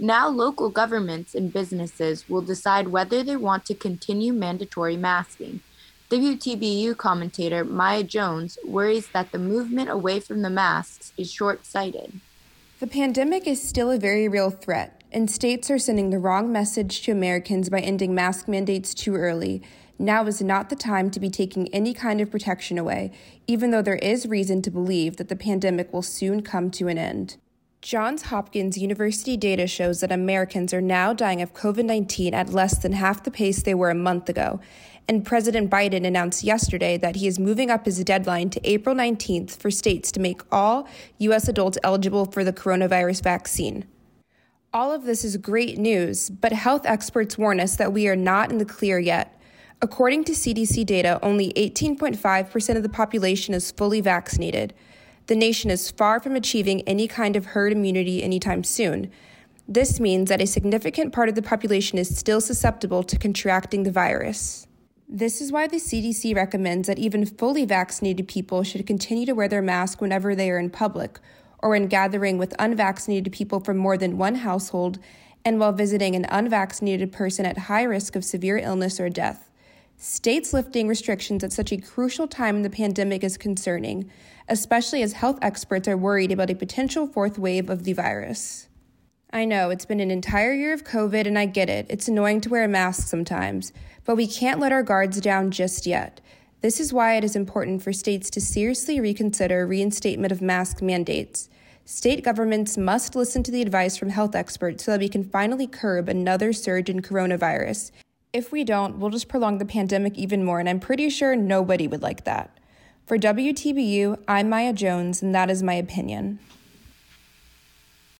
Now, local governments and businesses will decide whether they want to continue mandatory masking. WTBU commentator Maya Jones worries that the movement away from the masks is short sighted. The pandemic is still a very real threat, and states are sending the wrong message to Americans by ending mask mandates too early. Now is not the time to be taking any kind of protection away, even though there is reason to believe that the pandemic will soon come to an end. Johns Hopkins University data shows that Americans are now dying of COVID 19 at less than half the pace they were a month ago. And President Biden announced yesterday that he is moving up his deadline to April 19th for states to make all U.S. adults eligible for the coronavirus vaccine. All of this is great news, but health experts warn us that we are not in the clear yet. According to CDC data, only 18.5% of the population is fully vaccinated the nation is far from achieving any kind of herd immunity anytime soon. This means that a significant part of the population is still susceptible to contracting the virus. This is why the CDC recommends that even fully vaccinated people should continue to wear their mask whenever they are in public or when gathering with unvaccinated people from more than one household and while visiting an unvaccinated person at high risk of severe illness or death. States lifting restrictions at such a crucial time in the pandemic is concerning, especially as health experts are worried about a potential fourth wave of the virus. I know it's been an entire year of COVID, and I get it. It's annoying to wear a mask sometimes, but we can't let our guards down just yet. This is why it is important for states to seriously reconsider reinstatement of mask mandates. State governments must listen to the advice from health experts so that we can finally curb another surge in coronavirus if we don't, we'll just prolong the pandemic even more, and I'm pretty sure nobody would like that. For WTBU, I'm Maya Jones, and that is my opinion.